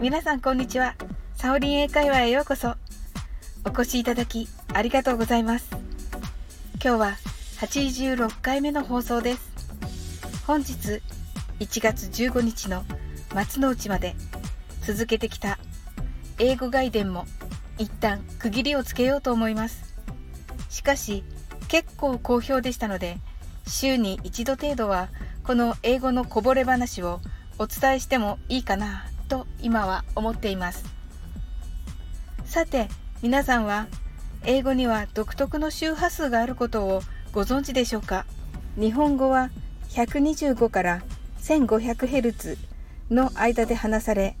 皆さんこんにちは。サオリン英会話へようこそ。お越しいただきありがとうございます。今日は86回目の放送です。本日1月15日の松の内まで続けてきた英語外伝も一旦区切りをつけようと思います。しかし結構好評でしたので週に一度程度はこの英語のこぼれ話をお伝えしてもいいかなと今は思っています。さて皆さんは英語には独特の周波数があることをご存知でしょうか？日本語は125から 1500Hz の間で話され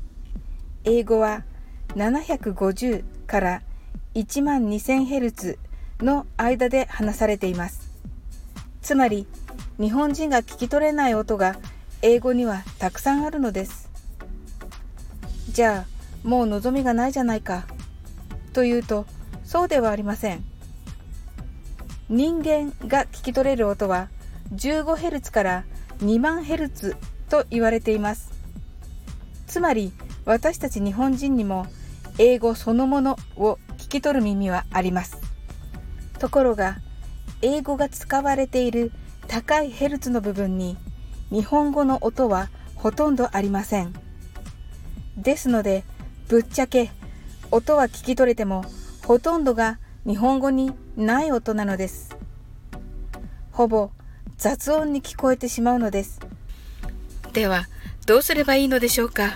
英語は750から1万 2000Hz の間で話されています。つまり日本人が聞き取れない音が英語にはたくさんあるのです。じゃあもう望みがないじゃないか。というとそうではありません。人間が聞き取れる音は 15Hz から2万 Hz と言われています。つまり私たち日本人にも英語そのものを聞き取る耳はあります。ところが英語が使われている高いヘルツの部分に日本語の音はほとんどありません。ですので、ぶっちゃけ音は聞き取れてもほとんどが日本語にない音なのです。ほぼ雑音に聞こえてしまうのです。では、どうすればいいのでしょうか？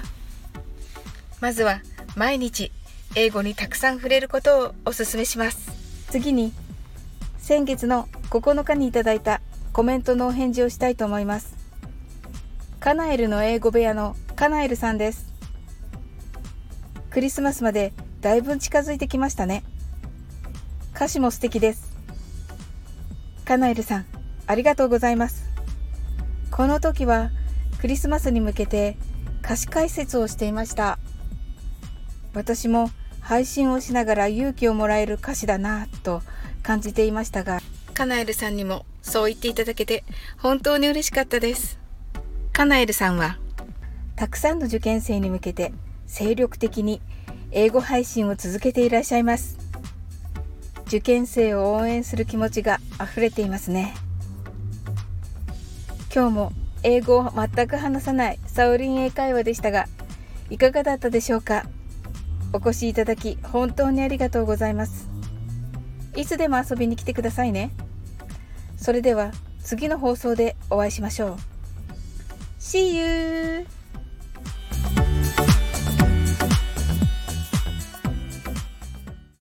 まずは毎日英語にたくさん触れることをお勧めします。次に、先月の9日にいただいたコメントのお返事をしたいと思います。カナエルの英語部屋のカナエルさんです。クリスマスまでだいぶ近づいてきましたね。歌詞も素敵です。カナエルさん、ありがとうございます。この時はクリスマスに向けて歌詞解説をしていました。私も配信をしながら勇気をもらえる歌詞だなぁと感じていましたが、カナエルさんにもそう言っていただけて本当に嬉しかったです。カナエルさんは、たくさんの受験生に向けて精力的に英語配信を続けていらっしゃいます。受験生を応援する気持ちが溢れていますね。今日も英語を全く話さないサオリン英会話でしたが、いかがだったでしょうか？お越しいただき本当にありがとうございます。いつでも遊びに来てくださいね。それでは次の放送でお会いしましょう。See you!